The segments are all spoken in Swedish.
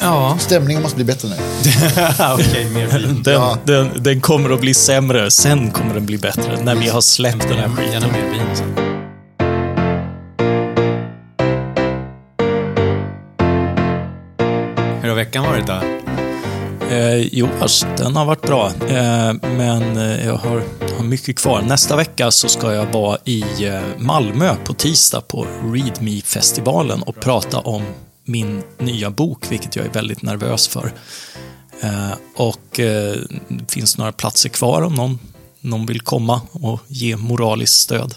Ja, stämningen måste bli bättre nu. okej, mer vin. Den, Ja. den, den kommer att bli sämre, sen kommer den bli bättre. När vi har släppt den här skiten. Gärna mer vin. Hur har veckan varit då? Eh, jo, alltså, den har varit bra. Eh, men eh, jag har, har mycket kvar. Nästa vecka så ska jag vara i eh, Malmö på tisdag på Read Me-festivalen och prata om min nya bok, vilket jag är väldigt nervös för. Eh, och eh, det finns några platser kvar om någon, någon vill komma och ge moraliskt stöd.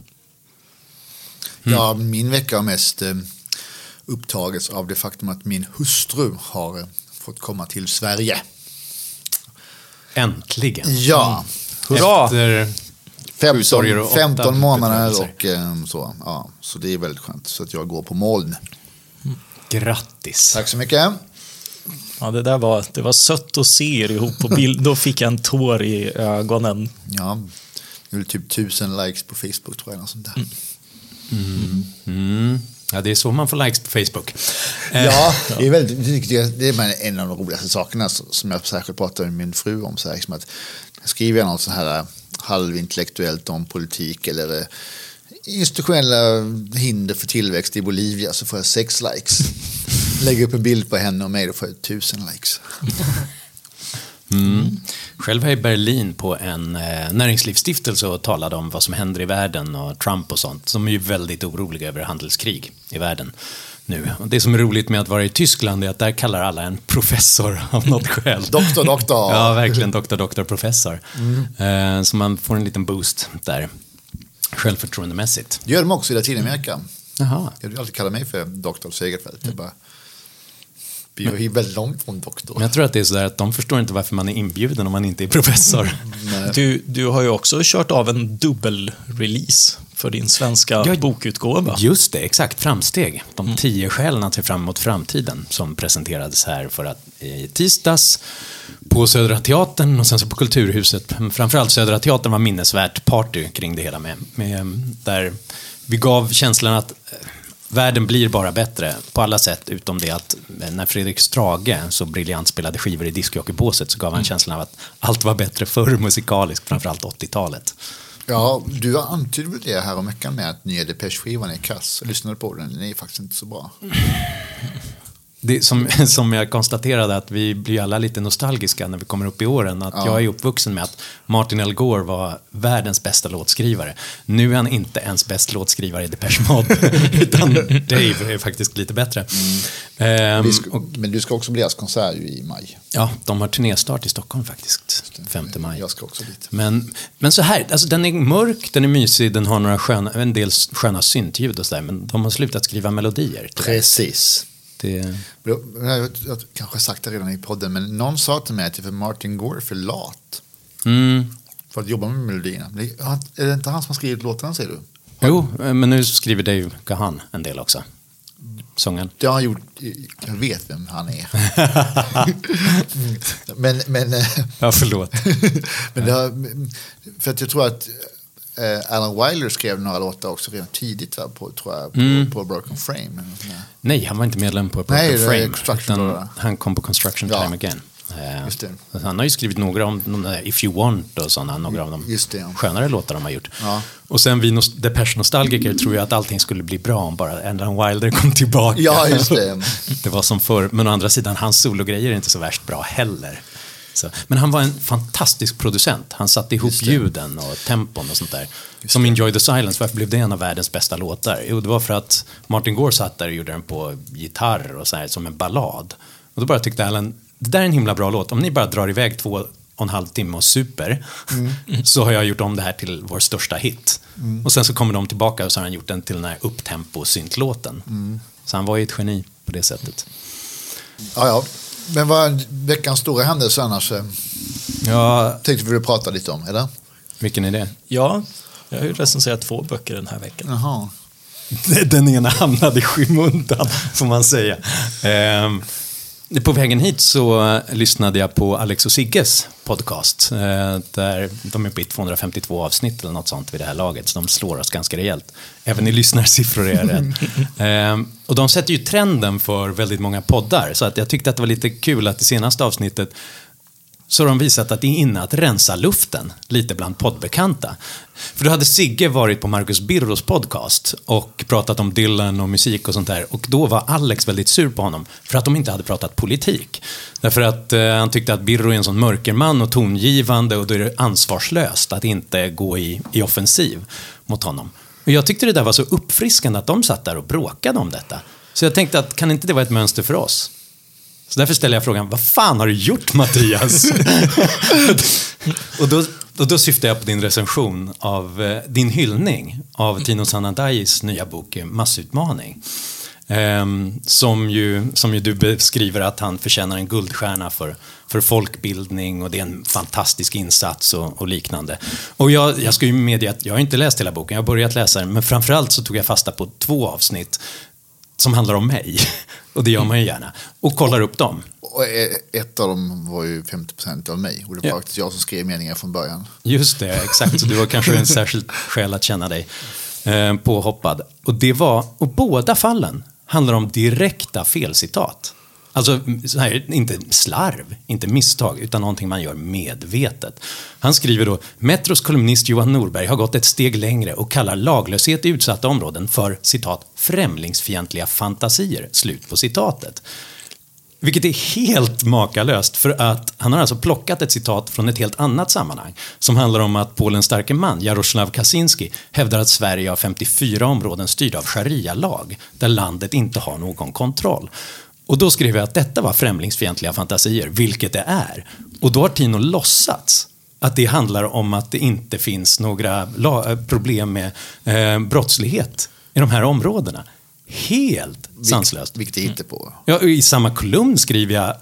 Ja, min vecka har mest eh, upptagits av det faktum att min hustru har eh, fått komma till Sverige. Äntligen. Ja, Hurra! Efter sorger 15, och åtta 15 månader och eh, så. Ja, så det är väldigt skönt. Så att jag går på moln. Grattis. Tack så mycket. Ja, det där var, det var sött att se er ihop på bild. Då fick jag en tår i ögonen. Ja, det är väl typ tusen likes på Facebook tror jag. Något sånt där. Mm. Ja, det är så man får likes på Facebook. Eh, Ja, det är, väldigt, det är- en av de roligaste sakerna som jag särskilt pratar med min fru om. Så här, liksom att skriver jag något så här äh, halvintellektuellt om politik eller eh, institutionella hinder för tillväxt i Bolivia så får jag sex likes. Lägger upp en bild på henne och mig då får jag tusen likes. Själv var jag i Berlin på en eh, näringslivsstiftelse och talade om vad som händer i världen och Trump och sånt. Som är ju väldigt oroliga över handelskrig i världen nu. Och det som är roligt med att vara i Tyskland är att där kallar alla en professor av något skäl. Doktor, doktor. Ja, verkligen doktor, doktor, professor. Eh, så man får en liten boost där. Självförtroendemässigt. Det gör de också i Latinamerika. Jaha. Jag vill alltid kalla mig för doktor Segerfeldt. Det är bara, vi är ju väldigt långt från doktor. Men jag tror att det är sådär att de förstår inte varför man är inbjuden om man inte är professor. Du, du har ju också kört av en dubbel-release för din svenska Ja, bokutgåva. Just det, exakt. Framsteg. De tio skälen att se fram emot framtiden som presenterades här för att i tisdags på Södra Teatern och sen så på Kulturhuset. Men Framförallt Södra Teatern var minnesvärt party kring det hela med, med där vi gav känslan att eh, världen blir bara bättre på alla sätt utom det att när Fredrik Strage så briljant spelade skivor i discjockeybåset så gav han känslan av att allt var bättre förr musikaliskt, framförallt 80-talet. Ja, du antydde väl det här om veckan med att nya Depeche-skivan är kass. Jag lyssnade på den, den är faktiskt inte så bra. Det, som, som jag konstaterade att vi blir alla lite nostalgiska när vi kommer upp i åren. Att Jag är uppvuxen med att Martin L. Gore var världens bästa låtskrivare. Nu är han inte ens bäst låtskrivare i Depeche Mode. utan Dave är faktiskt lite bättre. Vi ska, och, men du ska också bli konsert i maj. ja, de har turnéstart i Stockholm faktiskt. 5 maj. Jag ska också dit. Men, men så här, alltså den är mörk, den är mysig, den har några sköna, en del sköna syntljud och sådär. Men de har slutat skriva melodier. Precis. Det, Jag, jag, kanske har sagt det redan i podden, men någon sa till mig att för Martin Gore för lat. mm, För att jobba med melodierna. Är det inte han som har skrivit låtarna säger du? Jo, eh, men nu skriver Dave Gahan en del också. Sången. Det har han gjort, jag vet vem han är. men, men, eh, Ja, förlåt. men har, för att jag tror att eh, Alan Wilder skrev några låtar också redan tidigt va, på, tror jag, på, på Broken Frame. Nej, han var inte medlem på Broken Nej, Frame. Utan han kom på Construction Ja. Time Again. Eh. Han har ju skrivit några om där If You Want och sådana, några av de Just det, ja. skönare låtar de har gjort. Ja. Och sen vi Depeche Nostalgiker tror jag att allting skulle bli bra om bara Alan Wilder kom tillbaka. Ja, just det. det var som förr, men å andra sidan, hans sologrejer är inte så värst bra heller. Så, men han var en fantastisk producent. Han satte ihop ljuden och tempon och sånt där. Som Enjoy the Silence, varför blev det en av världens bästa låtar? Jo, det var för att Martin Gore satt där och gjorde den på gitarr och så här, som en ballad. Och då bara tyckte Alan, det där är en himla bra låt. Om ni bara drar iväg två och en halv timme och super så har jag gjort om det här till vår största hit. Och sen så kommer de tillbaka och så har han gjort den till den här upptempo-syntlåten. Så han var ju ett geni på det sättet. Ja, ja. Men vad är veckans stora händelse annars? eh, Ja, Tänkte vi prata lite om, eller? vilken är det? Ja, jag har ju recenserat två böcker den här veckan. Jaha. Den ena hamnade i skymundan, får man säga. På vägen hit så lyssnade jag på Alex och Sigges podcast. Eh, där de är uppe i 252 avsnitt eller något sånt vid det här laget, så de slår oss ganska rejält. Även i lyssnarsiffror är det. Ehm, och de sätter ju trenden för väldigt många poddar, så att jag tyckte att det var lite kul att i senaste avsnittet så har de visat att det är inne att rensa luften lite bland poddbekanta. För då hade Sigge varit på Marcus Birros podcast och pratat om Dylan och musik och sånt där. Och då var Alex väldigt sur på honom för att de inte hade pratat politik. Därför att eh, han tyckte att Birro är en sån mörkerman och tongivande och då är det ansvarslöst att inte gå i, i offensiv mot honom. Och jag tyckte det där var så uppfriskande att de satt där och bråkade om detta. Så jag tänkte att kan inte det vara ett mönster för oss? Så därför ställer jag frågan, vad fan har du gjort Mattias? och, då, och då syftar jag på din recension av eh, din hyllning av Tino Sanandajis nya bok eh, Massutmaning. Ehm, som, ju, som ju du beskriver att han förtjänar en guldstjärna för, för folkbildning och det är en fantastisk insats och, och liknande. Och jag, jag ska ju medge att jag har inte läst hela boken, jag har börjat läsa den, men framförallt så tog jag fasta på två avsnitt som handlar om mig. Och det gör man ju gärna. Och kollar upp dem. Och eh, ett av dem var ju 50% av mig. Och det var Ja. faktiskt jag som skrev meningar från början. Just det, exakt. Så du var kanske en särskild skäl att känna dig eh, påhoppad. Och det var, och båda fallen handlar om direkta felcitat. Alltså, så här, inte slarv, inte misstag, utan någonting man gör medvetet. Han skriver då, Metros kolumnist Johan Norberg har gått ett steg längre och kallar laglöshet i utsatta områden för, citat, främlingsfientliga fantasier, slut på citatet. Vilket är helt makalöst för att han har alltså plockat ett citat från ett helt annat sammanhang som handlar om att Polens starke man, Jaroslav Kaczynski, hävdar att Sverige har 54 områden styrda av sharia-lag där landet inte har någon kontroll. Och då skrev jag att detta var främlingsfientliga fantasier, vilket det är. Och då har Tino låtsats att det handlar om att det inte finns några eh, problem med eh, brottslighet i de här områdena. Helt sanslöst. Vilket jag hittar på. Ja, I samma kolumn skriver jag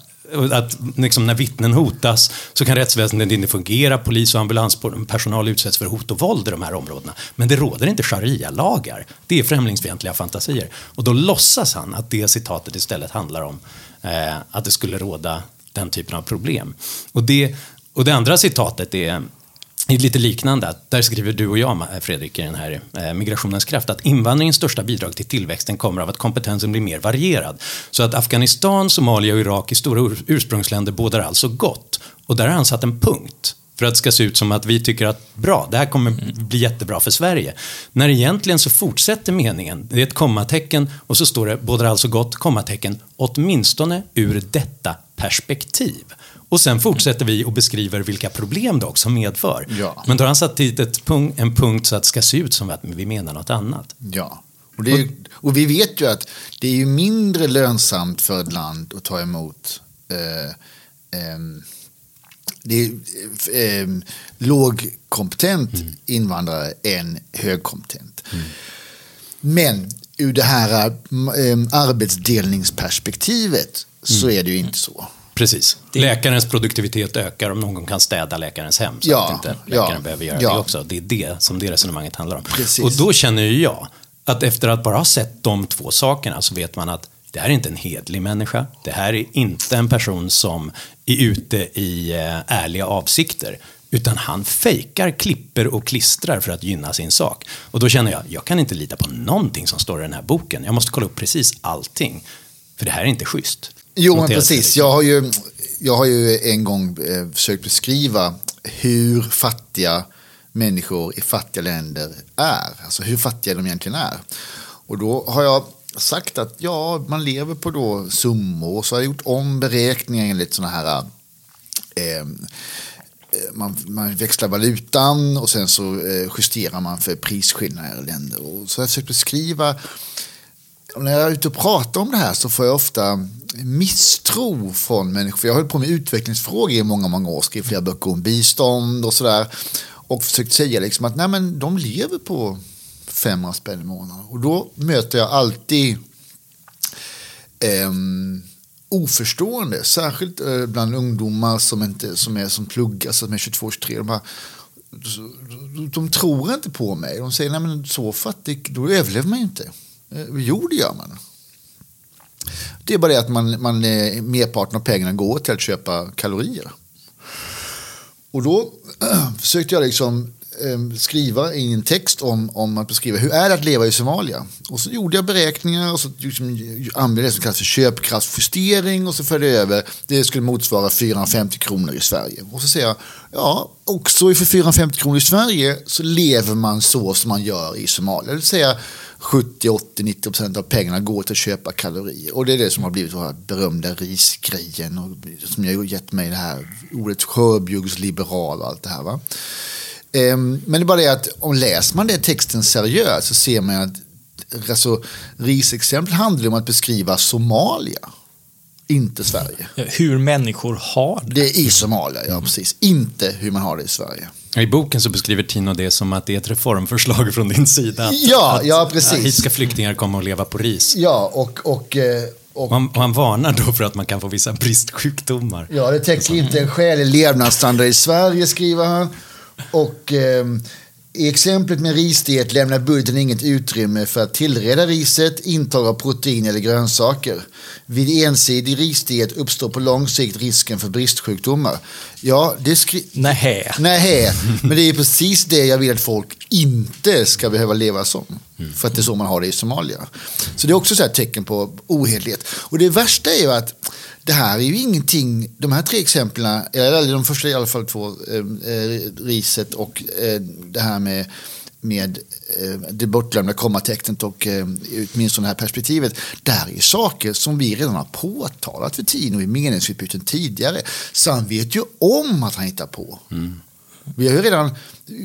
att liksom när vittnen hotas så kan rättsväsendet inte fungera, polis och ambulanspersonal utsätts för hot och våld i de här områdena. Men det råder inte sharia-lagar. Det är främlingsfientliga fantasier. Och då låtsas han att det citatet istället handlar om eh, att det skulle råda den typen av problem. Och det, och det andra citatet är det är lite liknande. Där skriver du och jag, Fredrik, i den här eh, Migrationens kraft, att invandringens största bidrag till tillväxten kommer av att kompetensen blir mer varierad. Så att Afghanistan, Somalia och Irak i stora ur- ursprungsländer bådar alltså gott. Och där har han satt en punkt. För att det ska se ut som att vi tycker att bra, det här kommer bli jättebra för Sverige. När egentligen så fortsätter meningen, det är ett kommatecken och så står det bådar alltså gott, kommatecken, åtminstone ur detta perspektiv. Och sen fortsätter vi och beskriver vilka problem det också medför. Ja. Men då har han satt dit ett punk, en punkt så att det ska se ut som att vi menar något annat. Ja. Och, ju- och vi vet ju att det är ju mindre lönsamt för ett land att ta emot eh, ehm, det är, eh, lågkompetent invandrare än högkompetent. Men ur det här eh, arbetsdelningsperspektivet så är det ju inte så. Precis. Läkarens produktivitet ökar om någon kan städa läkarens hem så Ja, att inte läkaren ja, behöver göra ja. det också. Det är det som det resonemanget handlar om. Precis. Och då känner ju jag att efter att bara ha sett de två sakerna så vet man att det här är inte en hedlig människa. Det här är inte en person som är ute i eh, ärliga avsikter. Utan han fejkar, klipper och klistrar för att gynna sin sak. Och då känner jag, jag kan inte lita på någonting som står i den här boken. Jag måste kolla upp precis allting. För det här är inte schysst. Jo, men precis. Fredrik. Jag har ju, jag har ju en gång eh, försökt beskriva hur fattiga människor i fattiga länder är. Alltså hur fattiga de egentligen är. Och då har jag sagt att ja, man lever på då summor. Så har jag gjort om beräkningar enligt sådana här eh, man, man, växlar valutan och sen så eh, justerar man för prisskillnader i länder. Och så har jag försökt beskriva, när jag är ute och pratar om det här så får jag ofta misstro från människor. För jag har hållit på med utvecklingsfrågor i många, många år, skrivit flera böcker om bistånd och sådär. Och försökt säga liksom att nej, men de lever på 500 spänn i månaden. Och då möter jag alltid eh, oförstående, särskilt eh, bland ungdomar som, inte, som är som pluggar, alltså som är 22-23. De, de, de tror inte på mig. De säger, nej men så fattig, då överlever man ju inte. Eh, jo, det gör man. Det är bara det att man, man, eh, merparten av pengarna går till att köpa kalorier. Och då försökte jag liksom eh, skriva i en text om, om att beskriva hur är det att leva i Somalia. Och så gjorde jag beräkningar och så liksom, använde det som kallas för köpkraftsjustering och så förde jag över, det skulle motsvara 450 kronor i Sverige. Och så säger jag, ja, också för 450 kronor i Sverige så lever man så som man gör i Somalia. Det vill säga 70, 80, 90 procent av pengarna går till att köpa kalorier. Och det är det som har blivit den berömda risgrejen. Och som har gett mig det här ordet skörbjuggsliberal och allt det här. Va? Ehm, men det är bara det att om läser man den texten seriöst så ser man att alltså, risexempel handlar om att beskriva Somalia. Inte Sverige. Hur människor har det. Det är i Somalia, ja precis. Inte hur man har det i Sverige. I boken så beskriver Tino det som att det är ett reformförslag från din sida. Att, ja, att, ja, precis. Hit ska flyktingar komma och leva på ris. Ja, och... och, eh, och, och han varnar då för att man kan få vissa bristsjukdomar. Ja, det täcker inte en skälig levnadsstandard i Sverige, skriver han. Och eh, i exemplet med risdiet lämnar budgeten inget utrymme för att tillreda riset, intag av protein eller grönsaker. Vid ensidig risdiet uppstår på lång sikt risken för bristsjukdomar. Ja, det skri- Nähä. Nähä. Men det är precis det jag vill att folk inte ska behöva leva som. För att det är så man har det i Somalia. Så det är också ett tecken på ohederlighet. Och det värsta är ju att det här är ju ingenting, de här tre exemplen, eller de första i alla fall två, eh, eh, riset och eh, det här med, med eh, det bortglömda kommatecknet och eh, åtminstone det här perspektivet. Det här är saker som vi redan har påtalat för Tino i meningsutbyten tidigare. Så han vet ju om att han hittar på. Mm. Vi har ju redan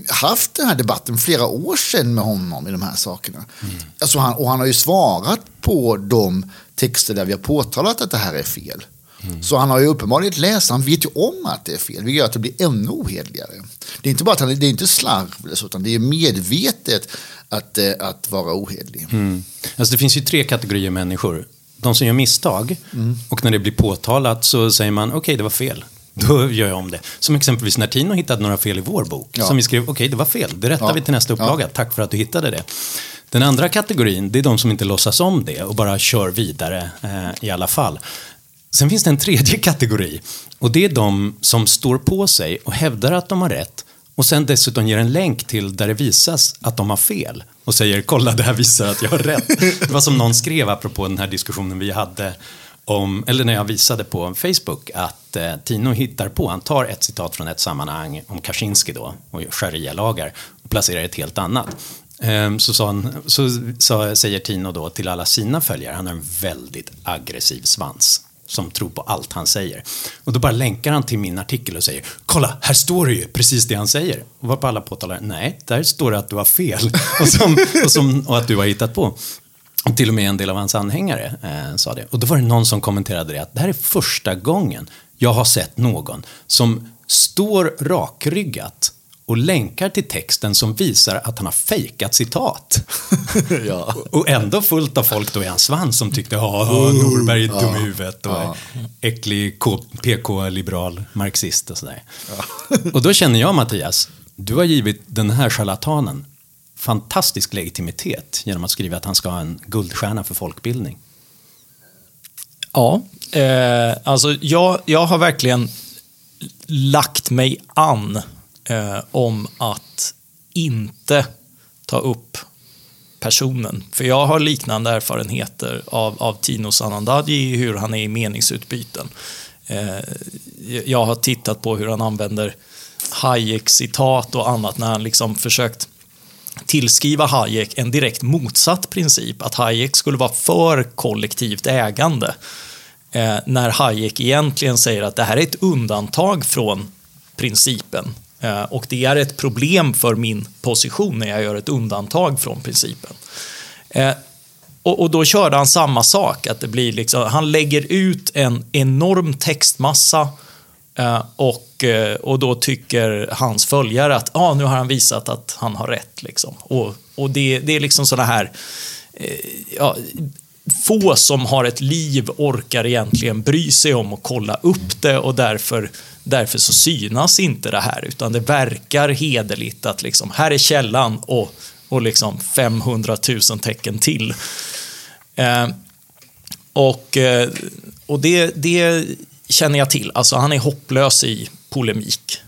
haft den här debatten flera år sedan med honom i de här sakerna. Mm. Alltså han, och han har ju svarat på de texter där vi har påtalat att det här är fel. Mm. Så han har ju uppenbarligen läst, han vet ju om att det är fel, vilket gör att det blir ännu ohederligare. Det är inte bara att han, det är inte slarv, utan det är medvetet att, eh, att vara ohederlig. Mm. Alltså det finns ju tre kategorier människor. De som gör misstag mm. och när det blir påtalat så säger man okej, okay, det var fel. Då gör jag om det. Som exempelvis när Tino hittade några fel i vår bok. Ja. Som vi skrev, okej okay, det var fel, det rättar ja. vi till nästa upplaga. Ja. Tack för att du hittade det. Den andra kategorin, det är de som inte låtsas om det och bara kör vidare eh, i alla fall. Sen finns det en tredje kategori och det är de som står på sig och hävdar att de har rätt och sen dessutom ger en länk till där det visas att de har fel och säger kolla det här visar att jag har rätt. Det var som någon skrev apropå den här diskussionen vi hade om, eller när jag visade på Facebook att eh, Tino hittar på, han tar ett citat från ett sammanhang om Kaczynski då och sharia-lagar och placerar ett helt annat. Ehm, så, sa han, så, så säger Tino då till alla sina följare, han har en väldigt aggressiv svans som tror på allt han säger. Och då bara länkar han till min artikel och säger Kolla, här står det ju precis det han säger. Och varpå alla påtalar Nej, där står det att du har fel. och, som, och, som, och att du har hittat på. Och till och med en del av hans anhängare eh, sa det. Och då var det någon som kommenterade det att det här är första gången jag har sett någon som står rakryggat och länkar till texten som visar att han har fejkat citat. ja. Och ändå fullt av folk då i hans svans som tyckte att Norberg är dum i huvudet och ja. äcklig PK-liberal marxist och sådär. Ja. och då känner jag Mattias, du har givit den här charlatanen fantastisk legitimitet genom att skriva att han ska ha en guldstjärna för folkbildning. Ja, eh, alltså jag, jag har verkligen lagt mig an eh, om att inte ta upp personen. För jag har liknande erfarenheter av, av Tino Sanandaji, hur han är i meningsutbyten. Eh, jag har tittat på hur han använder Hayek-citat och annat när han liksom försökt tillskriva Hayek en direkt motsatt princip, att Hayek skulle vara för kollektivt ägande. Eh, när Hayek egentligen säger att det här är ett undantag från principen. Eh, och det är ett problem för min position när jag gör ett undantag från principen. Eh, och, då körde han samma sak, att det blir liksom, han lägger ut en enorm textmassa eh, och, och då tycker hans följare att ah, nu har han visat att han har rätt. Liksom. Och, och det, det är liksom sådana här ja, få som har ett liv orkar egentligen bry sig om att kolla upp det och därför, därför så synas inte det här utan det verkar hederligt att liksom, här är källan och, och liksom 500 000 tecken till. Eh, och eh, och det, det känner jag till, alltså han är hopplös i polemik.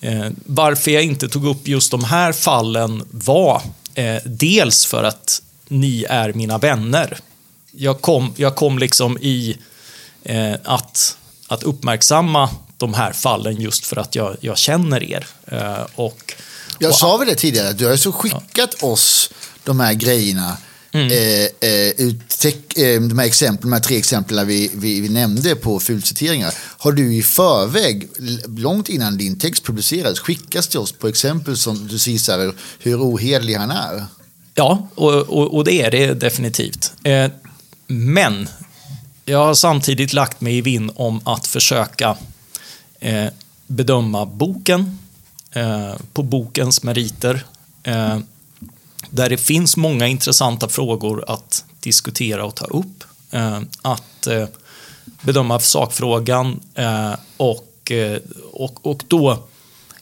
Eh, varför jag inte tog upp just de här fallen var eh, dels för att ni är mina vänner jag kom, jag kom liksom i eh, att, att uppmärksamma de här fallen just för att jag, jag känner er. Eh, och, jag och, sa väl det tidigare, du har ju så skickat ja. oss de här grejerna. Mm. Eh, eh, uttäck, eh, de här exemplen, de här tre exemplen vi, vi, vi, nämnde på fulciteringar. Har du i förväg, långt innan din text publicerades, skickats till oss på exempel som du säger hur ohederlig han är? Ja, och, och, och, det är det definitivt. Men jag har samtidigt lagt mig i vinn om att försöka eh, bedöma boken eh, på bokens meriter. Eh, där det finns många intressanta frågor att diskutera och ta upp. Eh, att eh, bedöma sakfrågan eh, och, eh, och, och då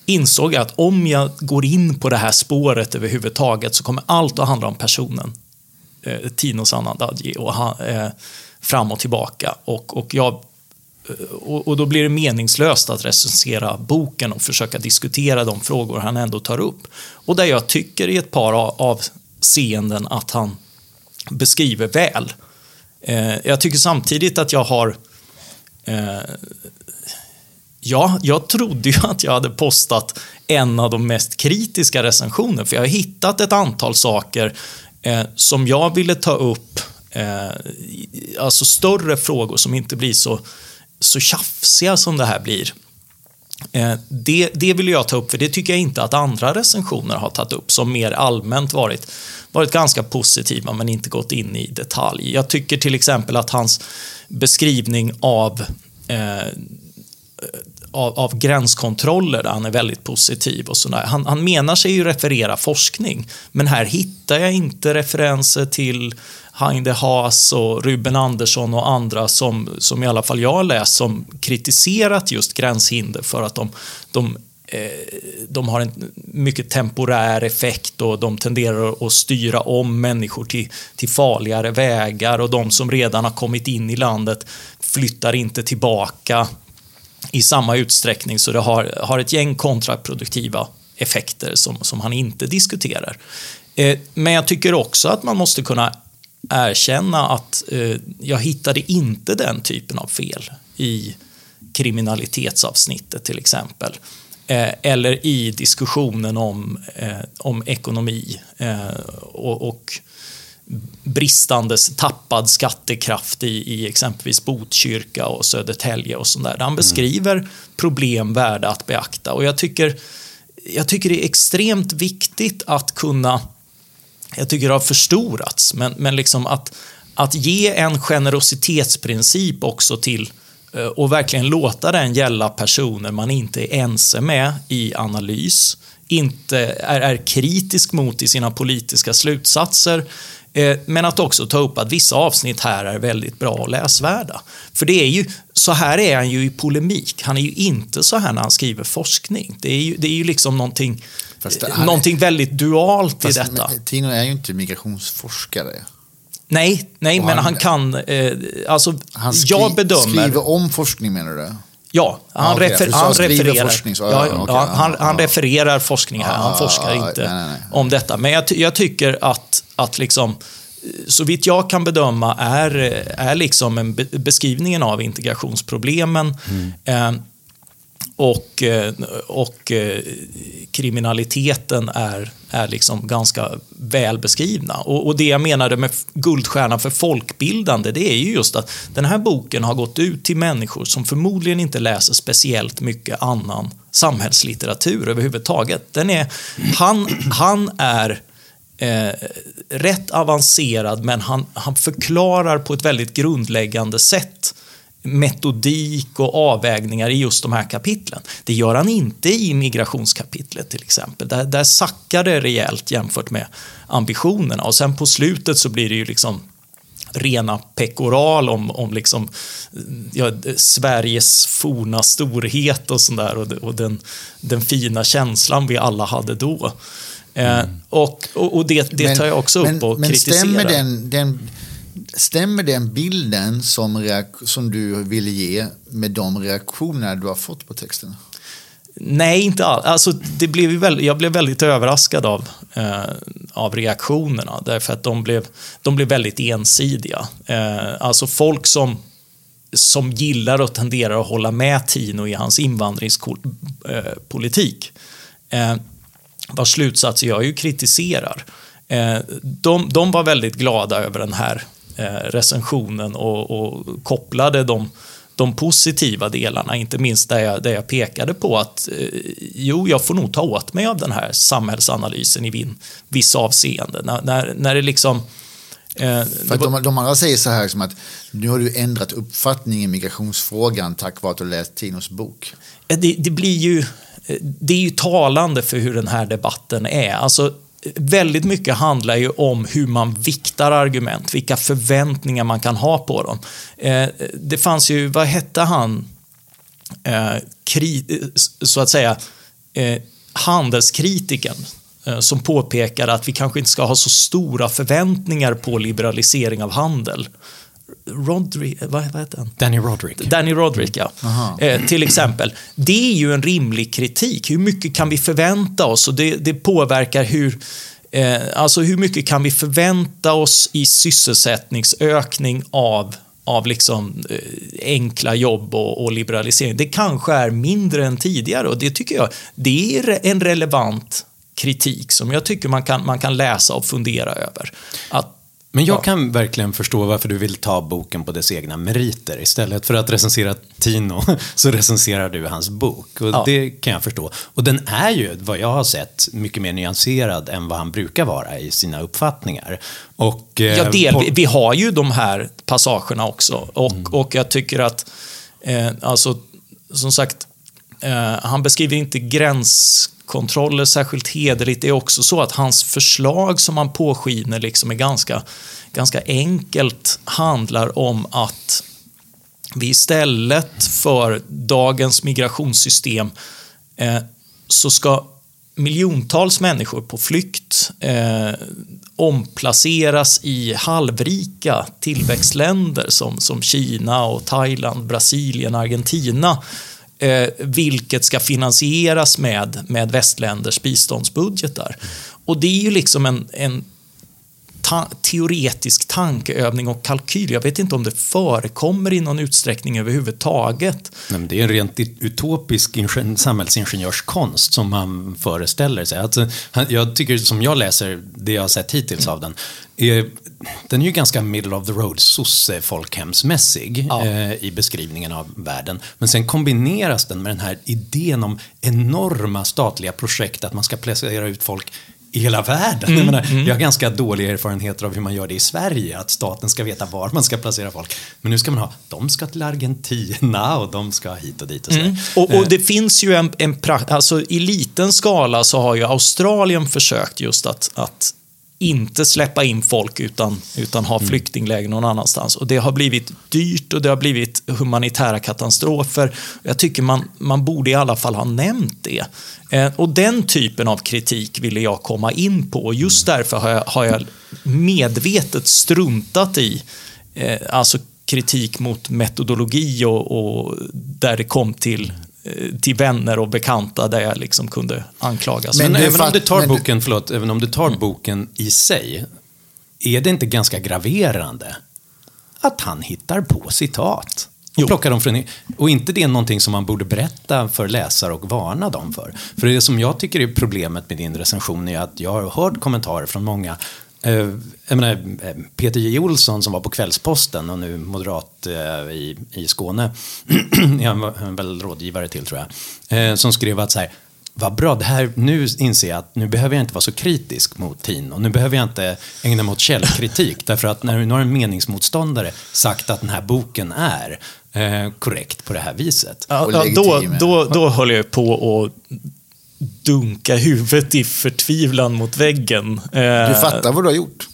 insåg jag att om jag går in på det här spåret överhuvudtaget så kommer allt att handla om personen eh, Tino Sanandaji och han, eh, fram och tillbaka. Och, och, jag, eh, och, och, då blir det meningslöst att recensera boken och försöka diskutera de frågor han ändå tar upp. Och där jag tycker i ett par avseenden att han beskriver väl. Eh, jag tycker samtidigt att jag har eh, Ja, jag trodde ju att jag hade postat en av de mest kritiska recensioner för jag har hittat ett antal saker eh, som jag ville ta upp, eh, alltså större frågor som inte blir så, så tjafsiga som det här blir. Eh, det, det vill jag ta upp, för det tycker jag inte att andra recensioner har tagit upp, som mer allmänt varit, varit ganska positiva men inte gått in i detalj. Jag tycker till exempel att hans beskrivning av eh, av, av gränskontroller där han är väldigt positiv. och sådär. Han, han menar sig ju referera forskning, men här hittar jag inte referenser till Heinde Haas och Ruben Andersson och andra som, som i alla fall jag har läst som kritiserat just gränshinder för att de, de eh, de har en mycket temporär effekt och de tenderar att styra om människor till, till farligare vägar och de som redan har kommit in i landet flyttar inte tillbaka i samma utsträckning så det har, har ett gäng kontraproduktiva effekter som, som han inte diskuterar. Eh, men jag tycker också att man måste kunna erkänna att eh, jag hittade inte den typen av fel i kriminalitetsavsnittet till exempel. Eh, eller i diskussionen om, eh, om ekonomi eh, och, och bristande, tappad skattekraft i, i exempelvis Botkyrka och Södertälje och sånt där. Han beskriver problem värda att beakta och jag tycker, jag tycker det är extremt viktigt att kunna, jag tycker det har förstorats, men, men liksom att, att ge en generositetsprincip också till eh, och verkligen låta den gälla personer man inte är ense med i analys, inte är, är kritisk mot i sina politiska slutsatser, men att också ta upp att vissa avsnitt här är väldigt bra och läsvärda. För det är ju, så här är han ju i polemik. Han är ju inte så här när han skriver forskning. Det är ju, det är ju liksom någonting, det, någonting väldigt dualt i detta. Tino är ju inte migrationsforskare. Nej, nej men han, han kan, eh, alltså, han skri, jag bedömer... skriver om forskning menar du? Ja, han, ah, okay. refer han refererar. Forskning, så, ja, ja, okay. ja, han, han refererar forskning här, han forskar inte nej, nej. om detta. Men jag, jag, tycker att, att liksom, så vitt jag kan bedöma är, är liksom en beskrivningen av integrationsproblemen. Mm. Eh, och, eh, och eh, kriminaliteten är, är liksom ganska väl beskrivna. Och, och det jag menade med Guldstjärnan för folkbildande, det är ju just att den här boken har gått ut till människor som förmodligen inte läser speciellt mycket annan samhällslitteratur överhuvudtaget. Den är, han, han är eh, rätt avancerad, men han, han förklarar på ett väldigt grundläggande sätt metodik och avvägningar i just de här kapitlen. Det gör han inte i migrationskapitlet till exempel. Där, där sackar det rejält jämfört med ambitionerna och sen på slutet så blir det ju liksom rena pekoral om, om liksom, ja, Sveriges forna storhet och sådär och, och den, den fina känslan vi alla hade då. Eh, mm. och, och, och, det, det tar jag också upp och men kritiserar. Stämmer den, den, stämmer den bilden som, som du ville ge med de reaktioner du har fått på texten? Nej, inte alls. Alltså, det blev väl, jag blev väldigt överraskad av, eh, av reaktionerna därför att de blev, de blev väldigt ensidiga. Eh, alltså folk som, som gillar och tenderar att hålla med Tino i hans invandringspolitik eh, eh, vars slutsatser jag ju kritiserar. Eh, de, de var väldigt glada över den här recensionen och, och kopplade de, de positiva delarna, inte minst där jag, där jag pekade på att eh, jo, jag får nog ta åt mig av den här samhällsanalysen i vin, vissa avseenden. När, när, när det liksom... Eh, För de, de andra säger så här som att nu har du ändrat uppfattning i migrationsfrågan tack vare att du läst Tinos bok. Det, det blir ju det är ju talande för hur den här debatten är. Alltså, väldigt mycket handlar ju om hur man viktar argument, vilka förväntningar man kan ha på dem. Eh, det fanns ju, vad hette han, eh, kri, eh, så att säga, eh, handelskritiken eh, som påpekade att vi kanske inte ska ha så stora förväntningar på liberalisering av handel. Rodri, vad, vad heter han? Danny Roderick. Danny Roderick, ja. Eh, till exempel. Det är ju en rimlig kritik. Hur mycket kan vi förvänta oss? Och det, det påverkar hur eh, Alltså hur mycket kan vi förvänta oss i sysselsättningsökning av av liksom eh, enkla jobb och, och, liberalisering. Det kanske är mindre än tidigare och det tycker jag det är en relevant kritik som jag tycker man kan, man kan läsa och fundera över. Att men jag ja. kan verkligen förstå varför du vill ta boken på dess egna meriter. Istället för att recensera Tino så recenserar du hans bok. Och ja. Det kan jag förstå. Och den är ju, vad jag har sett, mycket mer nyanserad än vad han brukar vara i sina uppfattningar. Och, eh, ja, del, på... vi har ju de här passagerna också. Och, mm. och jag tycker att, eh, alltså, som sagt, eh, han beskriver inte gräns kontroller särskilt hederligt. Det är också så att hans förslag som han påskiner liksom är ganska, ganska enkelt handlar om att vi istället för dagens migrationssystem eh, så ska miljontals människor på flykt eh, omplaceras i halvrika tillväxtländer som, som Kina, och Thailand, Brasilien, Argentina eh, vilket ska finansieras med, med västländers biståndsbudgetar. Och det är ju liksom en, en ta teoretisk tankeövning och kalkyl. Jag vet inte om det förekommer i någon utsträckning överhuvudtaget. Nej, det är en rent utopisk samhällsingenjörskonst som man föreställer sig. Alltså, jag tycker, som jag läser det jag har sett hittills av den, är, den är ju ganska middle of the road, sosse folkhemsmässig ja. eh, i beskrivningen av världen. Men sen kombineras den med den här idén om enorma statliga projekt, att man ska placera ut folk i hela världen. Mm, jag, menar, mm. jag har ganska dåliga erfarenheter av hur man gör det i Sverige, att staten ska veta var man ska placera folk. Men nu ska man ha, de ska till Argentina och de ska hit och dit och så. Mm. Och, och, det finns ju en, en alltså i liten skala så har ju Australien försökt just att, att inte släppa in folk utan, utan ha mm. flyktingläger någon annanstans. Och det har blivit dyrt och det har blivit humanitära katastrofer. Jag tycker man, man borde i alla fall ha nämnt det. Eh, och den typen av kritik ville jag komma in på. Just därför har jag, har jag medvetet struntat i eh, alltså kritik mot metodologi och, och där det kom till till vänner och bekanta där jag liksom kunde anklagas. Men, men även, om du tar boken, förlåt, även om du tar mm. boken i sig, är det inte ganska graverande att han hittar på citat? Och, plocka dem från, och inte det är någonting som man borde berätta för läsare och varna dem för. För det som jag tycker är problemet med din recension är att jag har hört kommentarer från många eh, jag menar, eh, Peter J. Olsson som var på Kvällsposten och nu moderat eh, i, i Skåne, är väl rådgivare till tror jag, som skrev att så här, vad bra, det här, nu inser jag att nu behöver jag inte vara så kritisk mot Tino. Nu behöver jag inte ägna mig åt källkritik. därför att när nu har en meningsmotståndare sagt att den här boken är eh, korrekt på det här viset. Ja, ja, då, då, då höll jag på att dunka huvudet i förtvivlan mot väggen. Eh, du fattar vad du har gjort?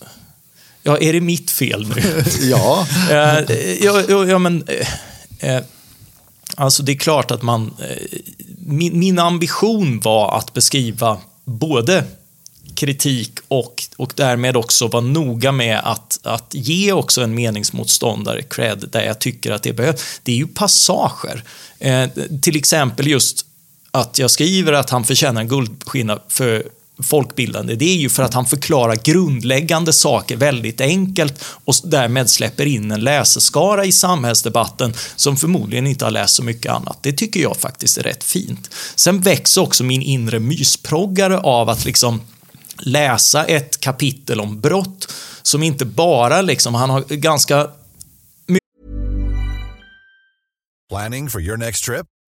Ja, är det mitt fel nu? ja. eh, ja, ja, men... Eh, eh Alltså det är klart att man... Eh, min, min ambition var att beskriva både kritik och, och därmed också vara noga med att, att ge också en meningsmotståndare cred där jag tycker att det behövs. Det är ju passager. Eh, till exempel just att jag skriver att han förtjänar en guldskina för folkbildande, det är ju för att han förklarar grundläggande saker väldigt enkelt och därmed släpper in en läseskara i samhällsdebatten som förmodligen inte har läst så mycket annat. Det tycker jag faktiskt är rätt fint. Sen växer också min inre mysproggare av att liksom läsa ett kapitel om brott som inte bara liksom, han har ganska Planning for your next trip?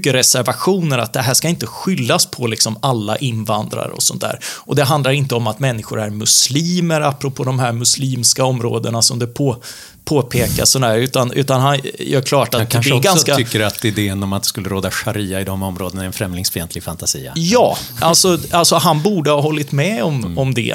mycket reservationer att det här ska inte skyllas på liksom alla invandrare och sånt där. Och det handlar inte om att människor är muslimer, apropå de här muslimska områdena som det på, påpekas sådär, utan, utan han gör klart att det är ganska... kanske också tycker att idén om att det skulle råda sharia i de områdena är en främlingsfientlig fantasi. Ja, alltså, alltså han borde ha hållit med om, mm. om det.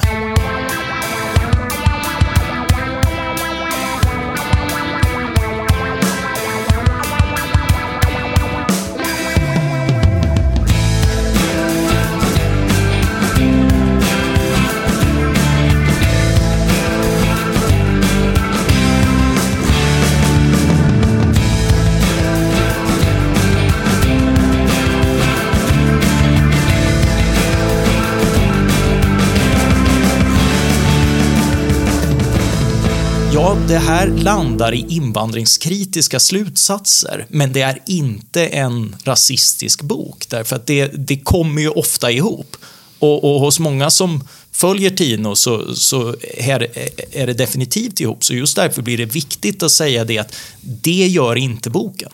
Det här landar i invandringskritiska slutsatser, men det är inte en rasistisk bok, därför att det, det kommer ju ofta ihop. Och, och hos många som följer Tino så, så här är det definitivt ihop, så just därför blir det viktigt att säga det att det gör inte boken.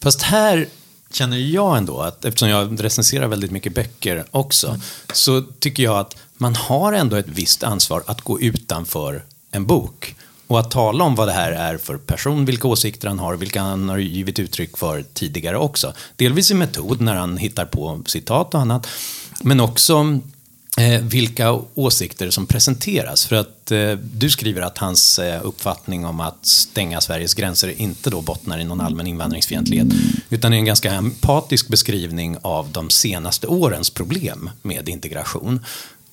Fast här känner jag ändå att, eftersom jag recenserar väldigt mycket böcker också, mm. så tycker jag att man har ändå ett visst ansvar att gå utanför en bok. Och att tala om vad det här är för person, vilka åsikter han har, vilka han har givit uttryck för tidigare också. Delvis i metod när han hittar på citat och annat, men också eh, vilka åsikter som presenteras. För att eh, du skriver att hans eh, uppfattning om att stänga Sveriges gränser inte då bottnar i någon allmän invandringsfientlighet, utan i en ganska empatisk beskrivning av de senaste årens problem med integration.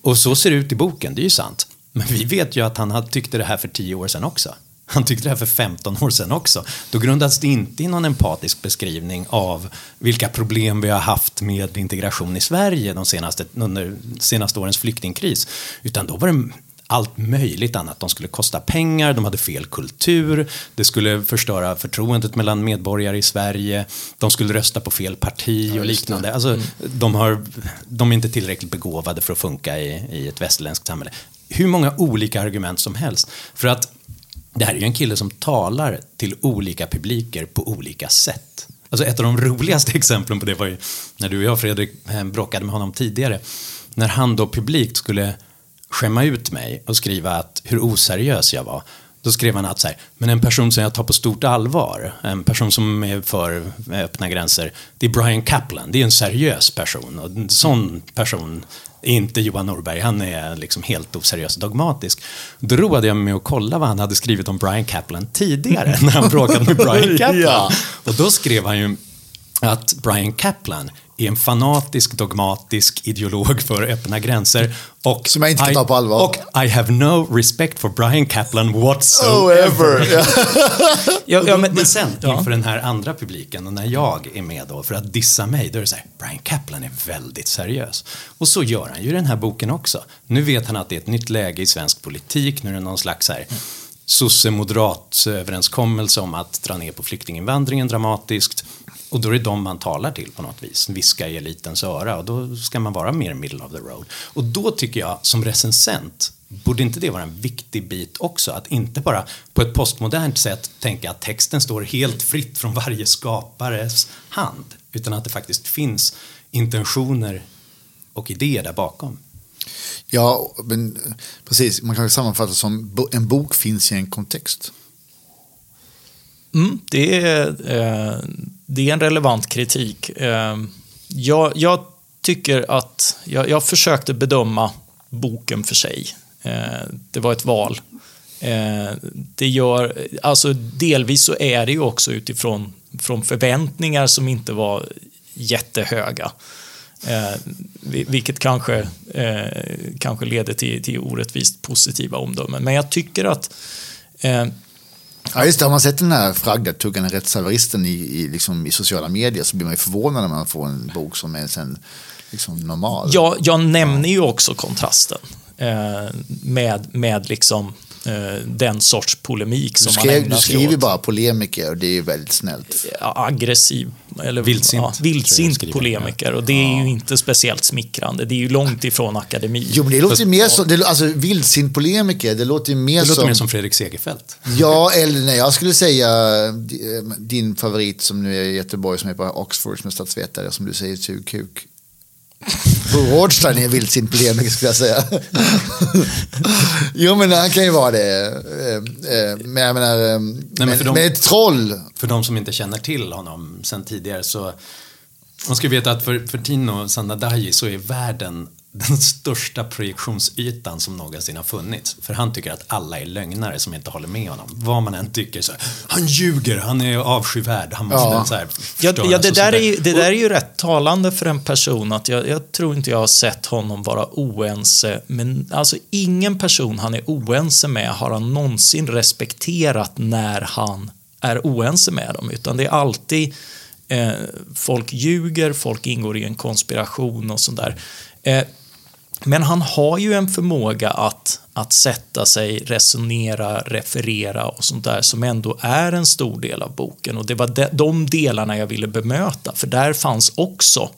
Och så ser det ut i boken, det är ju sant. Men vi vet ju att han tyckte det här för tio år sedan också. Han tyckte det här för 15 år sedan också. Då grundades det inte i någon empatisk beskrivning av vilka problem vi har haft med integration i Sverige de senaste, under senaste årens flyktingkris. Utan då var det allt möjligt annat. De skulle kosta pengar, de hade fel kultur, det skulle förstöra förtroendet mellan medborgare i Sverige, de skulle rösta på fel parti och liknande. Alltså, Mm. de, har, de är inte tillräckligt begåvade för att funka i, i ett västerländskt samhälle. Hur många olika argument som helst. För att det här är ju en kille som talar till olika publiker på olika sätt. Alltså ett av de roligaste exemplen på det var ju när du och jag Fredrik bråkade med honom tidigare. När han då publikt skulle skämma ut mig och skriva att hur oseriös jag var. Då skrev han att så här, men en person som jag tar på stort allvar, en person som är för öppna gränser, det är Brian Kaplan, det är en seriös person och en sån person inte Johan Norberg, han är liksom helt oseriös och dogmatisk. Då roade jag mig med att kolla vad han hade skrivit om Brian Kaplan tidigare, när han bråkade med Brian Kaplan. Ja. Och då skrev han ju att Brian Kaplan är en fanatisk, dogmatisk ideolog för öppna gränser. Och Som jag inte kan I- ta på allvar. Och I have no respect for Brian Kaplan Oh, whatsoever. ever. Ja. Ja, men, men sen ja. inför den här andra publiken och när jag är med då för att dissa mig, då är det så här, Brian Kaplan är väldigt seriös. Och så gör han ju den här boken också. Nu vet han att det är ett nytt läge i svensk politik, nu är det någon slags så här sosse-moderat överenskommelse om att dra ner på flyktinginvandringen dramatiskt. Och då är det dem man talar till på något vis, viska i elitens öra och då ska man vara mer middle of the road. Och då tycker jag som recensent, borde inte det vara en viktig bit också? Att inte bara på ett postmodernt sätt tänka att texten står helt fritt från varje skapares hand, utan att det faktiskt finns intentioner och idéer där bakom. ja, men precis. Man kan sammanfatta som en bok finns i en kontext. Mm, det, är, eh, det är en relevant kritik. Ehm, jag, jag tycker att jag, jag försökte bedöma boken för sig. Ehm, det var ett val. Ehm, det gör, alltså delvis så är det ju också utifrån från förväntningar som inte var jättehöga. Eh, vilket kanske, eh, kanske leder till, till orättvist positiva omdömen. Men jag tycker att eh, Ja, just det. Har man sett den här Fragda-tuggande rättshaveristen i, i, liksom, i sociala medier så blir man ju förvånad när man får en bok som är sen liksom normal. Ja, jag nämner ju också kontrasten eh, med, med liksom, eh, den sorts polemik du, som man skrev, ägnar du sig skriver åt. bara polemiker och det är ju väldigt snällt. Aggressiv, eller Vildsint, ja, vildsint skriver. polemiker. Och det är ju inte speciellt smickrande. Det är ju långt ifrån akademi. Jo, men det låter ju mer som, det, alltså vildsint polemiker, det låter ju mer Det låter som... mer som Fredrik Segerfeldt. Ja, eller nej, jag skulle säga eh, din favorit som nu är i Göteborg som är på Oxford som är statsvetare som du säger sug kuk. Bo Rothstein är vildsint polemiker skulle jag säga. jo men han kan ju vara det. Eh, eh, Men jag menar, eh, men men, de- men ett troll. För de som inte känner till honom sen tidigare så man ska veta att för, för Tino Sanadaji så är världen den största projektionsytan som någonsin har funnits. För han tycker att alla är lögnare som inte håller med honom. Vad man än tycker så han ljuger, han är avskyvärd, han måste Ja. så här Ja, ja, det, där är ju, det där är ju rätt talande för en person. att jag, jag tror inte jag har sett honom vara oense. Men alltså ingen person han är oense med har han någonsin respekterat när han är oense med dem. Utan det är alltid eh, folk ljuger, folk ingår i en konspiration och sådär. Eh, men han har ju en förmåga att, att sätta sig, resonera, referera och sånt där som ändå är en stor del av boken. Och det var de, de delarna jag ville bemöta, för där fanns också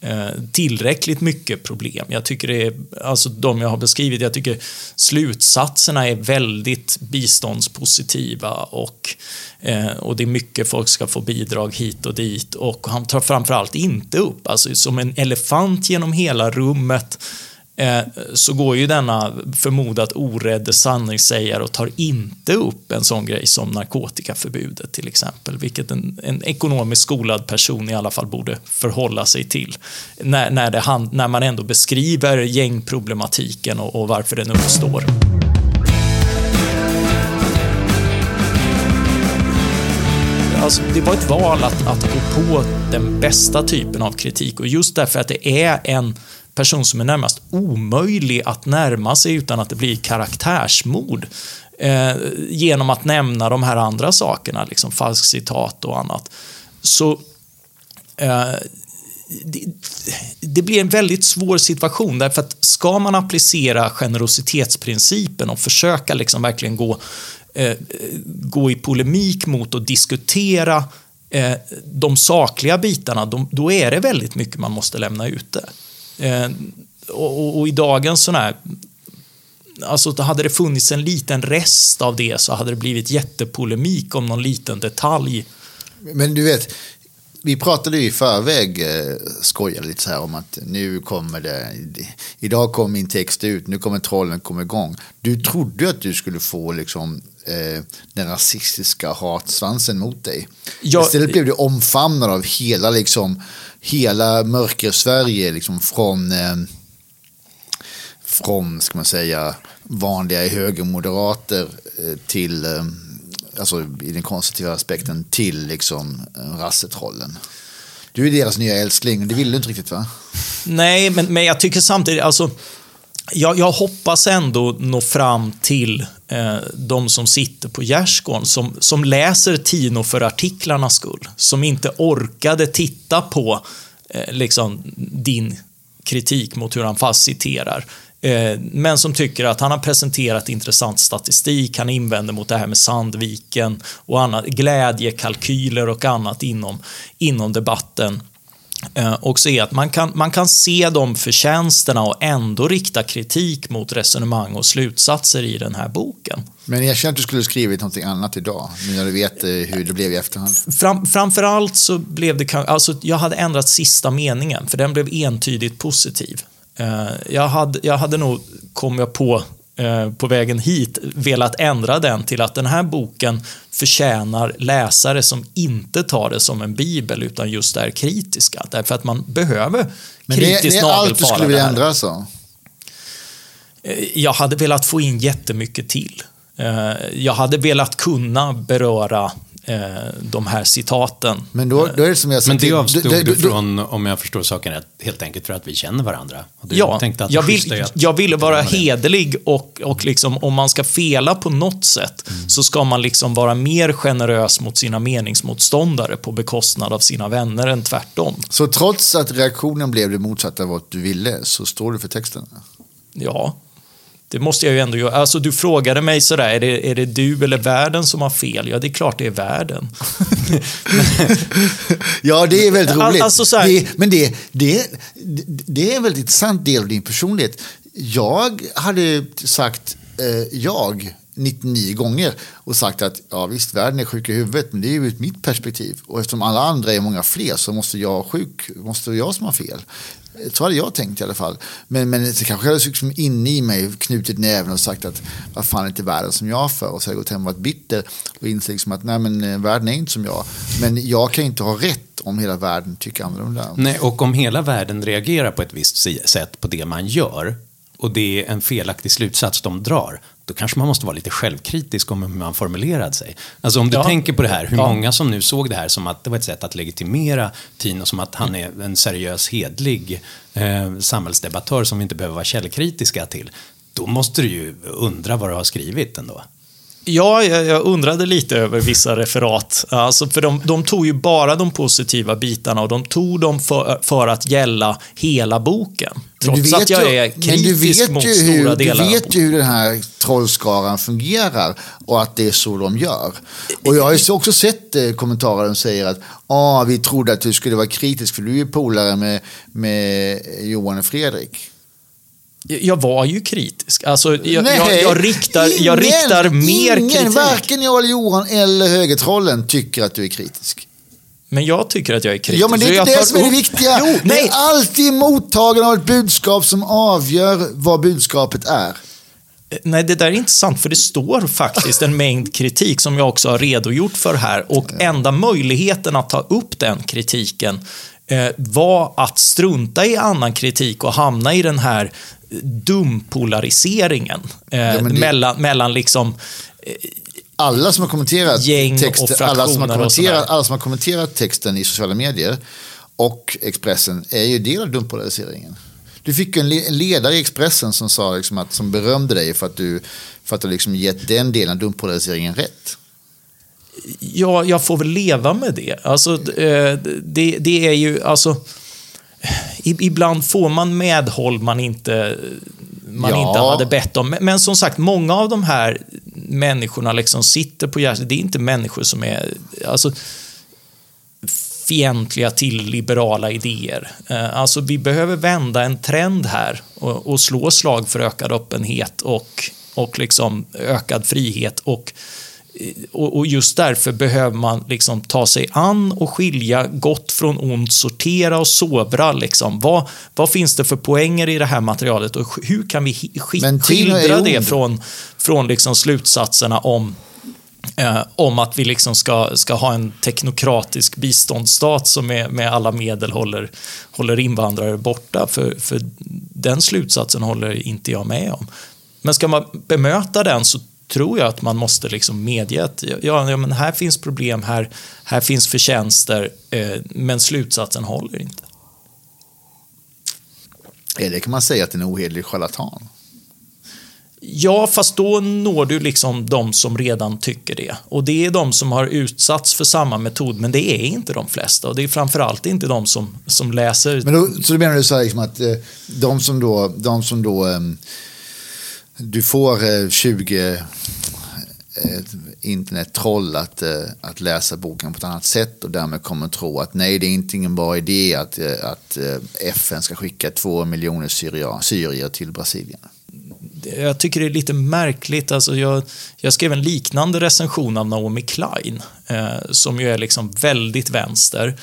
eh, tillräckligt mycket problem. Jag tycker det är, alltså de jag har beskrivit, jag tycker slutsatserna är väldigt biståndspositiva och, eh, och det är mycket folk ska få bidrag hit och dit och han tar framförallt inte upp, alltså som en elefant genom hela rummet Eh, så går ju denna förmodat orädde sanningssägare och tar inte upp en sån grej som narkotikaförbudet till exempel, vilket en, en ekonomiskt skolad person i alla fall borde förhålla sig till. När, när, det, hand- när man ändå beskriver gängproblematiken och, och varför den uppstår. Alltså, det var ett val att, att gå på den bästa typen av kritik och just därför att det är en person som är närmast omöjlig att närma sig utan att det blir karaktärsmord eh, genom att nämna de här andra sakerna, liksom falsk citat och annat. Så eh, det, det blir en väldigt svår situation därför att ska man applicera generositetsprincipen och försöka liksom verkligen gå, eh, gå i polemik mot och diskutera eh, de sakliga bitarna, de, då är det väldigt mycket man måste lämna ute. Eh, och, och, i dagens sån här Alltså hade det funnits en liten rest av det så hade det blivit jättepolemik om någon liten detalj. Men du vet, vi pratade ju i förväg, eh, skojade lite så här om att nu kommer det, idag kommer min text ut, nu kommer trollen komma igång. Du trodde att du skulle få liksom eh, den rasistiska hatsvansen mot dig. Jag, Istället blev du omfamnad av hela, liksom, hela mörker-Sverige, liksom från, eh, från, ska man säga, vanliga högermoderater eh, till eh, alltså i den konservativa aspekten till liksom eh, rassetrollen. Du är deras nya älskling, det vill du inte riktigt va? Nej, men, men jag tycker samtidigt, alltså jag, jag hoppas ändå nå fram till eh, de som sitter på gärdsgården, som, som läser Tino för artiklarnas skull, som inte orkade titta på eh, liksom, din kritik mot hur han fast citerar. Eh, men som tycker att han har presenterat intressant statistik, han invänder mot det här med Sandviken och annat, glädjekalkyler och annat inom, inom debatten. Eh, också är att man kan, man kan se de förtjänsterna och ändå rikta kritik mot resonemang och slutsatser i den här boken. Men jag känner att du skulle skrivit någonting annat idag, när du vet eh, hur det blev i efterhand. Fram, framförallt så blev det, alltså jag hade ändrat sista meningen, för den blev entydigt positiv. Eh, jag hade, jag hade nog, kom jag på på vägen hit, velat ändra den till att den här boken förtjänar läsare som inte tar det som en bibel utan just är kritiska. Därför att man behöver Men kritiskt det, det är allt du skulle vilja ändra så? Eh, jag hade velat få in jättemycket till. Jag hade velat kunna beröra eh, de här citaten. Men då, då är det som jag Men det avstod du, du från, om jag förstår saken rätt, helt enkelt för att vi känner varandra? ja, jag, vill, jag ville vara hederlig och, och liksom, om man ska fela på något sätt mm. så ska man liksom vara mer generös mot sina meningsmotståndare på bekostnad av sina vänner än tvärtom. Så trots att reaktionen blev det motsatta av vad du ville så står du för texten? Ja, det måste jag ju ändå göra. Alltså du frågade mig sådär, är det, är det du eller världen som har fel? Ja, det är klart det är världen. ja, det är väldigt roligt. Alltså, här... det, men det, det, det är en väldigt intressant del av din personlighet. Jag hade sagt eh, jag 99 gånger och sagt att ja visst, världen är sjuk i huvudet, men det är ju mitt perspektiv. Och eftersom alla andra är många fler så måste jag sjuk, måste jag som har fel. Så hade jag tänkt i alla fall. Men, men det kanske hade liksom inne i mig knutit näven och sagt att vad fan är inte världen som jag för? Och så hade jag gått hem och varit bitter och insett liksom att nej men eh, världen är inte som jag. Men jag kan inte ha rätt om hela världen tycker annorlunda. Nej, och om hela världen reagerar på ett visst sätt på det man gör och det är en felaktig slutsats de drar, då kanske man måste vara lite självkritisk om hur man formulerade sig. Alltså om du ja. tänker på det här, hur ja. många som nu såg det här som att det var ett sätt att legitimera Tino, som att han är en seriös, hedlig eh, samhällsdebattör som vi inte behöver vara källkritiska till. Då måste du ju undra vad du har skrivit ändå. Ja, jag, undrade lite över vissa referat. Alltså, för de, de, tog ju bara de positiva bitarna och de tog dem för, för att gälla hela boken. Trots att jag ju, är kritisk mot stora hur, delar. Du vet ju hur den här trollskaran fungerar och att det är så de gör. Och jag har ju också sett eh, kommentarer som säger att ah, vi trodde att du skulle vara kritisk för du är polare med, med Johan och Fredrik. Jag var ju kritisk. Alltså, jag, Nej, jag, jag riktar, ingen, jag riktar mer ingen, kritik. Varken jag eller Johan eller högertrollen tycker att du är kritisk. Men jag tycker att jag är kritisk. Ja, men det är inte det som är det viktiga. Jo, det är alltid mottagaren av ett budskap som avgör vad budskapet är. Nej, det där är inte sant, för det står faktiskt en mängd kritik som jag också har redogjort för här. Och enda möjligheten att ta upp den kritiken eh, var att strunta i annan kritik och hamna i den här dumpolariseringen eh, ja, det... mellan, mellan liksom eh, alla som har kommenterat texten, alla som har kommenterat, alla som har kommenterat texten i sociala medier och Expressen är ju del av dumpolariseringen. Du fick ju en ledare i Expressen som, sa liksom att, som berömde dig för att du, för att du liksom gett den delen av dumpolariseringen rätt. Ja, jag får väl leva med det. Alltså, eh, det, det är ju, alltså... Ibland får man medhåll man inte, man Ja. inte hade bett om. Men, men som sagt, många av de här människorna liksom sitter på hjärtat. Det är inte människor som är alltså, fientliga till liberala idéer. Eh, Alltså, vi behöver vända en trend här och, och slå slag för ökad öppenhet och, och liksom ökad frihet. Och och, just därför behöver man liksom ta sig an och skilja gott från ont, sortera och sovra. Liksom. Vad, vad finns det för poänger i det här materialet och hur kan vi skildra det från, från liksom slutsatserna om Eh, om att vi liksom ska, ska ha en teknokratisk biståndsstat som med, med alla medel håller, håller invandrare borta. För, för den slutsatsen håller inte jag med om. Men ska man bemöta den så tror jag att man måste liksom medge att ja, ja, men här finns problem, här, här finns förtjänster, eh, men slutsatsen håller inte. Eller kan man säga att det är en ohederlig charlatan? Ja, fast då når du liksom de som redan tycker det. Och det är de som har utsatts för samma metod, men det är inte de flesta. Och det är framförallt inte de som, som läser Men då, så du menar du så här liksom att eh, de som då, de som då eh, du får eh, 20 eh, internettroll att, eh, att läsa boken på ett annat sätt och därmed kommer tro att nej, det är inte en bra idé att, eh, att eh, FN ska skicka två miljoner syrier, syrier till Brasilien. jag tycker det är lite märkligt. Alltså jag, jag skrev en liknande recension av Naomi Klein, eh, som ju är liksom väldigt vänster.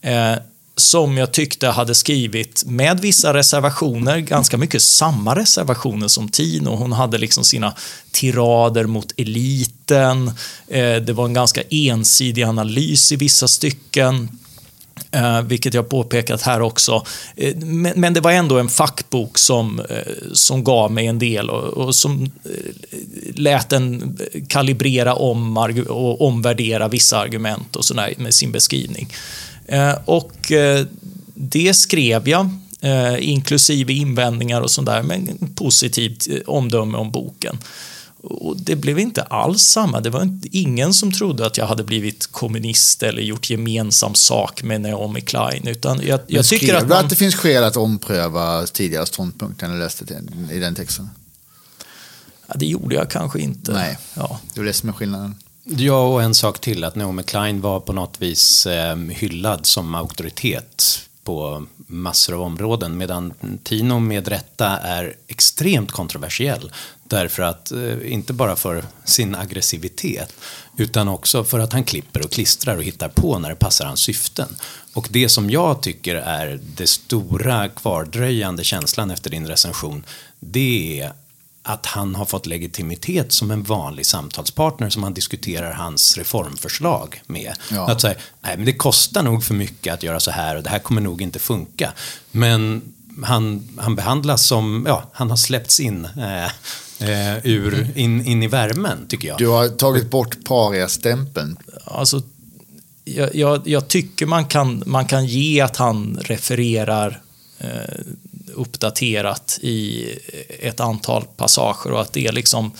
Eh, som jag tyckte hade skrivit med vissa reservationer, ganska mycket samma reservationer som Tino. Hon hade liksom sina tirader mot eliten. Eh, det var en ganska ensidig analys i vissa stycken. Eh, vilket jag påpekat här också. Eh, men, det var ändå en fackbok som, eh, som gav mig en del och, som lät en kalibrera om och omvärdera vissa argument och sådär med sin beskrivning. Eh, och eh, det skrev jag, eh, inklusive invändningar och sådär, med en positivt omdöme om boken. Och det blev inte alls samma. Det var ingen som trodde att jag hade blivit kommunist eller gjort gemensam sak med Naomi Klein. Utan jag, Men jag tycker att du man... att det finns skäl att ompröva tidigare ståndpunkter när du läste i den texten? Ja, det gjorde jag kanske inte. Nej. Ja. Det som är skillnaden. Ja, och en sak till, att Naomi Klein var på något vis eh, hyllad som auktoritet på massor av områden, medan Tino med rätta är extremt kontroversiell. Därför att, eh, inte bara för sin aggressivitet, utan också för att han klipper och klistrar och hittar på när det passar hans syften. Och det som jag tycker är det stora kvardröjande känslan efter din recension, det är att han har fått legitimitet som en vanlig samtalspartner som han diskuterar hans reformförslag med. Ja. Att säga, nej men det kostar nog för mycket att göra så här och det här kommer nog inte funka. Men han, han behandlas som, ja, han har släppts in eh, eh, ur, in, in i värmen tycker jag. Du har tagit bort paria-stämpeln. Alltså, jag, jag, jag tycker man kan, man kan ge att han refererar eh, uppdaterat i ett antal passager och att det liksom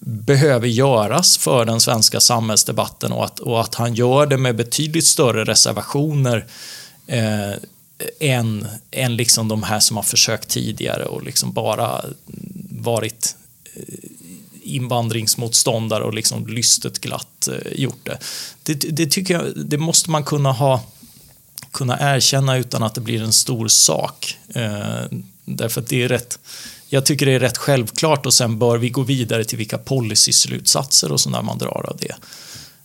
behöver göras för den svenska samhällsdebatten och att, och att han gör det med betydligt större reservationer eh, än, än liksom de här som har försökt tidigare och liksom bara varit eh, invandringsmotståndare och liksom lystet glatt eh, gjort det. det. Det tycker jag, det måste man kunna ha kunna erkänna utan att det blir en stor sak. Eh, därför att det är rätt, jag tycker det är rätt självklart och sen bör vi gå vidare till vilka policyslutsatser och sådär man drar av det.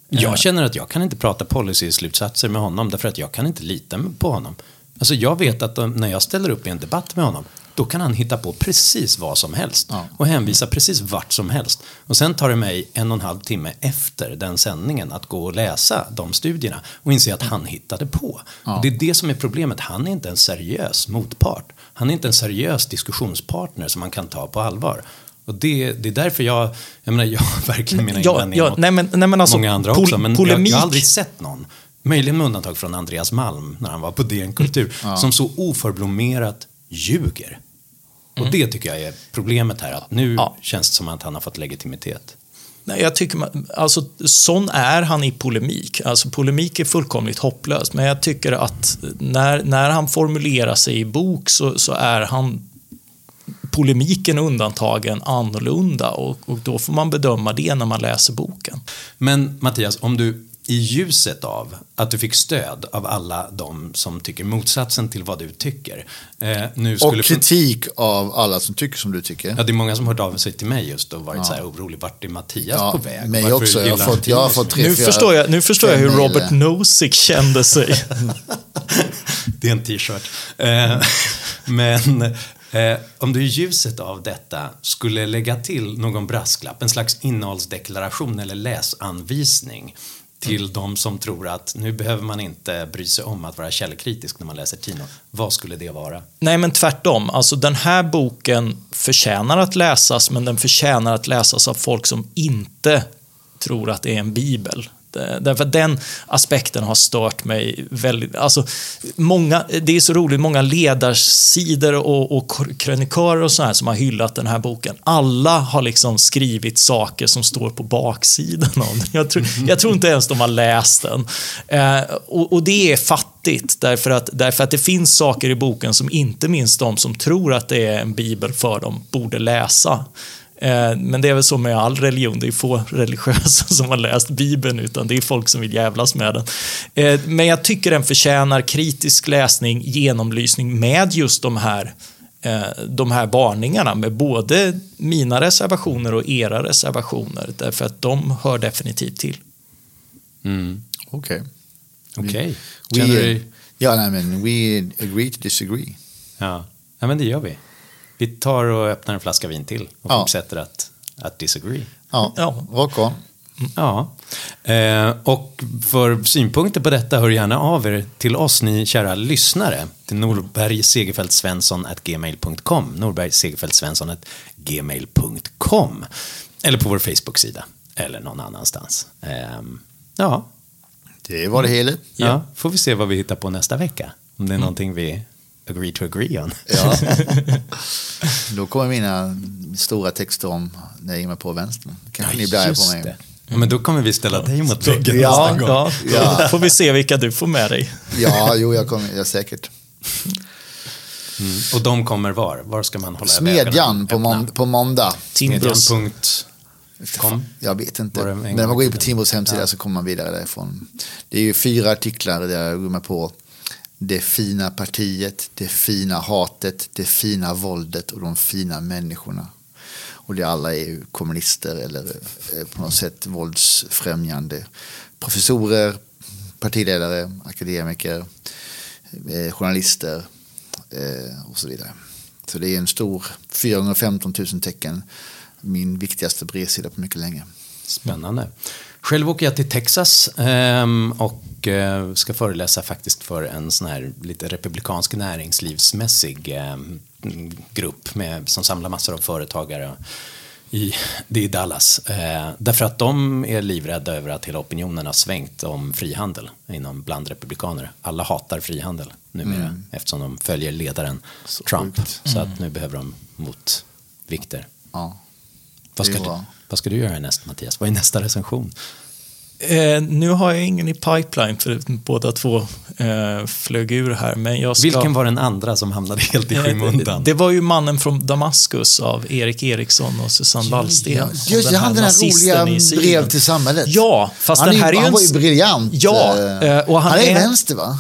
Jag känner att jag kan inte prata policy-slutsatser med honom därför att jag kan inte lita på honom. Alltså jag vet att när jag ställer upp i en debatt med honom då kan han hitta på precis vad som helst och hänvisa precis vart som helst. Och sen tar det mig en och en halv timme efter den sändningen att gå och läsa de studierna och inse att han hittade på. Och det är det som är problemet, han är inte en seriös motpart. Han är inte en seriös diskussionspartner som man kan ta på allvar. Och det, det är därför jag, jag menar, jag har verkligen mina Ja, invändningar ja, mot nej, men- nej, men alltså, många andra pol- också. Men jag, polemik- jag har aldrig sett någon, möjligen med undantag från Andreas Malm när han var på DN Kultur, som så oförblommerat ljuger. Och det tycker jag är problemet här, att nu känns det som att han har fått legitimitet. Nej, jag tycker man, alltså, sån är han i polemik. Alltså, polemik är fullkomligt hopplöst. Men jag tycker att när, när han formulerar sig i bok så, så är han polemiken undantagen annorlunda och, och då får man bedöma det när man läser boken. Men Mattias, om du i ljuset av att du fick stöd av alla de som tycker motsatsen till vad du tycker. Eh, nu skulle Och kritik av alla som tycker som du tycker. Ja, det är många som har hört av sig till mig just och varit Ja. så här orolig. Vart är Mattias Ja, på väg? mig Varför också. Jag har fått- jag har fått tre, Nu fyra, förstår jag, nu förstår jag hur Robert. Nozick kände sig. Det är en t-shirt. Eh, men eh, om du i ljuset av detta skulle lägga till någon brasklapp, en slags innehållsdeklaration eller läsanvisning till de som tror att nu behöver man inte bry sig om att vara källkritisk när man läser Tino. Vad skulle det vara? Nej, men tvärtom. Alltså, den här boken förtjänar att läsas, men den förtjänar att läsas av folk som inte tror att det är en bibel. Eh, därför att den aspekten har stört mig väldigt. Alltså, många, det är så roligt, många ledarsidor och, och krönikörer och så här som har hyllat den här boken. Alla har liksom skrivit saker som står på baksidan av den. Jag tror, jag tror inte ens de har läst den. Eh, och, och det är fattigt, därför att, därför att det finns saker i boken som inte minst de som tror att det är en bibel för dem borde läsa. Eh, Men det är väl så med all religion, det är få religiösa som har läst Bibeln, utan det är folk som vill jävlas med den. Eh, Men jag tycker den förtjänar kritisk läsning, genomlysning med just de här, eh, de här varningarna, med både mina reservationer och era reservationer, därför att de hör definitivt till. Okej. Okej. We, Känner du- Ja, nej, men we agree to disagree. Ja. ja, men det gör vi. Vi tar och öppnar en flaska vin till och Ja. fortsätter att, att disagree. Ja, Ja. rock on. Ja, eh, och för synpunkter på detta hör gärna av er till oss, ni kära lyssnare, till norbergsegerfeldtsvensson.gmail.com norbergsegerfeldtsvensson.gmail.com eller på vår Facebook-sida eller någon annanstans. Ehm, ja, Det var det hela. ja, får vi se vad vi hittar på nästa vecka. Om det är någonting vi agree to agree on. Ja. Då kommer mina stora texter om när jag är med på vänstern. Kanske ni blir arga på mig. det. Ja, men då kommer vi ställa dig mot väggen Ja, nästa gång. ja, Ja. Då får vi se vilka du får med dig. Ja, jo, jag kommer, jag säkert. Och de kommer var? Var ska man hålla Smedjan på, mån, på måndag. Timbros. Smedjan.com. Jag vet inte. Men när man går in på? Timbros hemsida Ja. så kommer man vidare därifrån. Det är ju fyra artiklar där jag går med på det fina partiet, det fina hatet, det fina våldet och de fina människorna. Och det alla är ju kommunister eller eh, på något sätt våldsfrämjande professorer, partiledare, akademiker, eh, journalister eh, och så vidare. Så det är en stor 415 000 tecken, min viktigaste bredsida på mycket länge. Spännande. Själv åker jag till Texas ehm, och eh, ska föreläsa faktiskt för en sån här lite republikansk näringslivsmässig ehm, grupp med, som samlar massor av företagare. I, det är Dallas. Eh, därför att de är livrädda över att hela opinionen har svängt om frihandel inom bland republikaner. Alla hatar frihandel numera eftersom de följer ledaren Trump. sjukt. Så att nu behöver de motvikter. Ja. Vad ska, du, vad ska du göra näst Mattias? Vad är nästa recension? Eh, nu har jag ingen i pipeline för båda två eh, flög ur här. Men jag ska... Vilken var den andra som hamnade helt i Eh, skymundan? Det, det var ju Mannen från Damaskus av Erik Eriksson och Susanne Wallsten. Just det, han den här roliga brev till samhället. Ja, fast han den här är ju han var ju briljant. Ja, eh, eh, och han, han är, är, vänster va?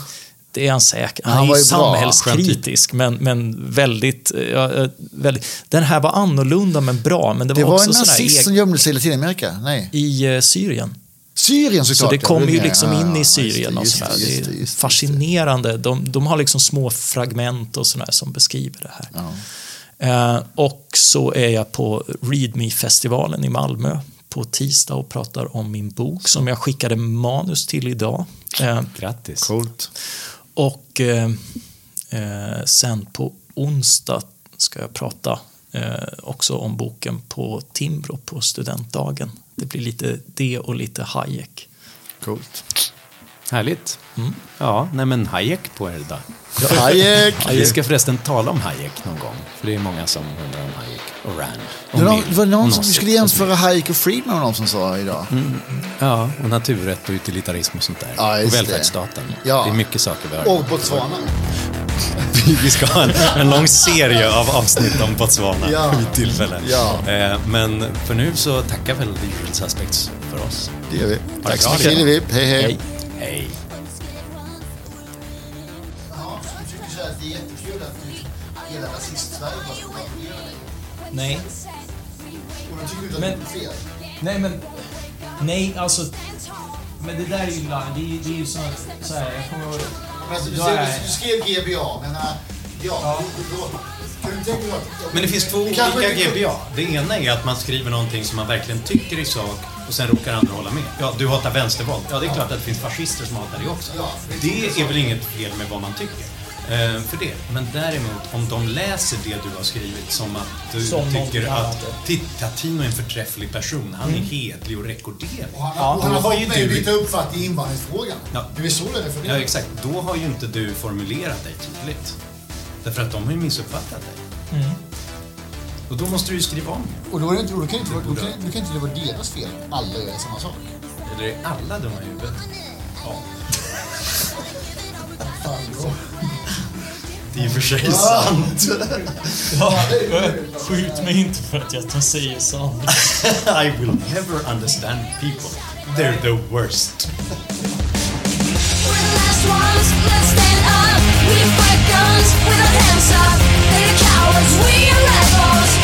Det är han säkert. Han Han, var ju ju bra. samhällskritisk, men, men väldigt, eh, ja, eh, väldigt... Den här var annorlunda men bra, men det var, Det var också en nazist eg- som gömde sig i Latinamerika. Nej. i eh, Syrien. Syrien Så såklart. det ja, kommer ju liksom in i det, Syrien och sådär. det, Det är det, det. fascinerande. De, de har liksom små fragment och sådär som beskriver det här. Och så är jag på ReadMe-festivalen i Malmö på tisdag och pratar om min bok som jag skickade manus till idag. Grattis. Coolt och eh, eh, sen på onsdag ska jag prata eh, också om boken på Timbro på studentdagen. Det blir lite det och lite Hayek. Coolt. Härligt. Ja, nej men Hayek på er idag. Hayek! Vi ska förresten tala om Hayek någon gång. För det är många som undrar om Hayek och Rand. Och Det var, det var någon som skulle jämföra Hayek och Friedman någon som sa idag. Ja, och naturrätt och utilitarism och sånt där. Ja, och det. välfärdsstaten. Ja. Det är mycket saker vi har. Och Botswana. Vi ska ha en, en lång serie av avsnitt om Botswana Ja. vid tillfälle. Ja. Eh, men för nu så tackar väl The Usual Suspects för oss. Det gör vi. det Tack så mycket det. Hillevi. Hej hej. Hej. Hej. det är jättekul att hela rasist-Sverige bara ska kontrollera dig. Nej. Och de tycker inte att Men- det är fel. Nej, men... Nej, alltså... Men det där är ju ibland... Det är, ju- det är ju så, så här, jag kommer ihåg... Men alltså, du, ser, är- du skrev GBA, men äh, ja, då, då, du att... Men det finns två olika GBA. Det ena är att man skriver någonting som man verkligen tycker i sak och sen råkar andra hålla med. Ja, du hatar vänstervåld. Ja, det är klart att det finns fascister som hatar det också. Det är väl inget fel med vad man tycker. Eh, för det. Men däremot, om de läser det du har skrivit som att du Som tycker att ja. titta, Tino är en förträfflig person. Han är hedlig och rekorderlig. Och han, och han då har ju fått mig att du... byta uppfattning i invandringsfrågan. Ja. Det är så det är för Ja, det. exakt. Då har ju inte du formulerat dig tydligt. Därför att de har ju missuppfattat dig. Och då måste du ju skriva om. Och då, är det inte, då kan inte, då kan, då kan inte det vara deras fel. Alla gör samma sak. Eller är alla dumma i huvudet? Ja. Fan. Det är i och för sig sant. Skjut mig inte för att jag säger sant. I will never understand people. They're the worst. Let's rebels, we are rebels.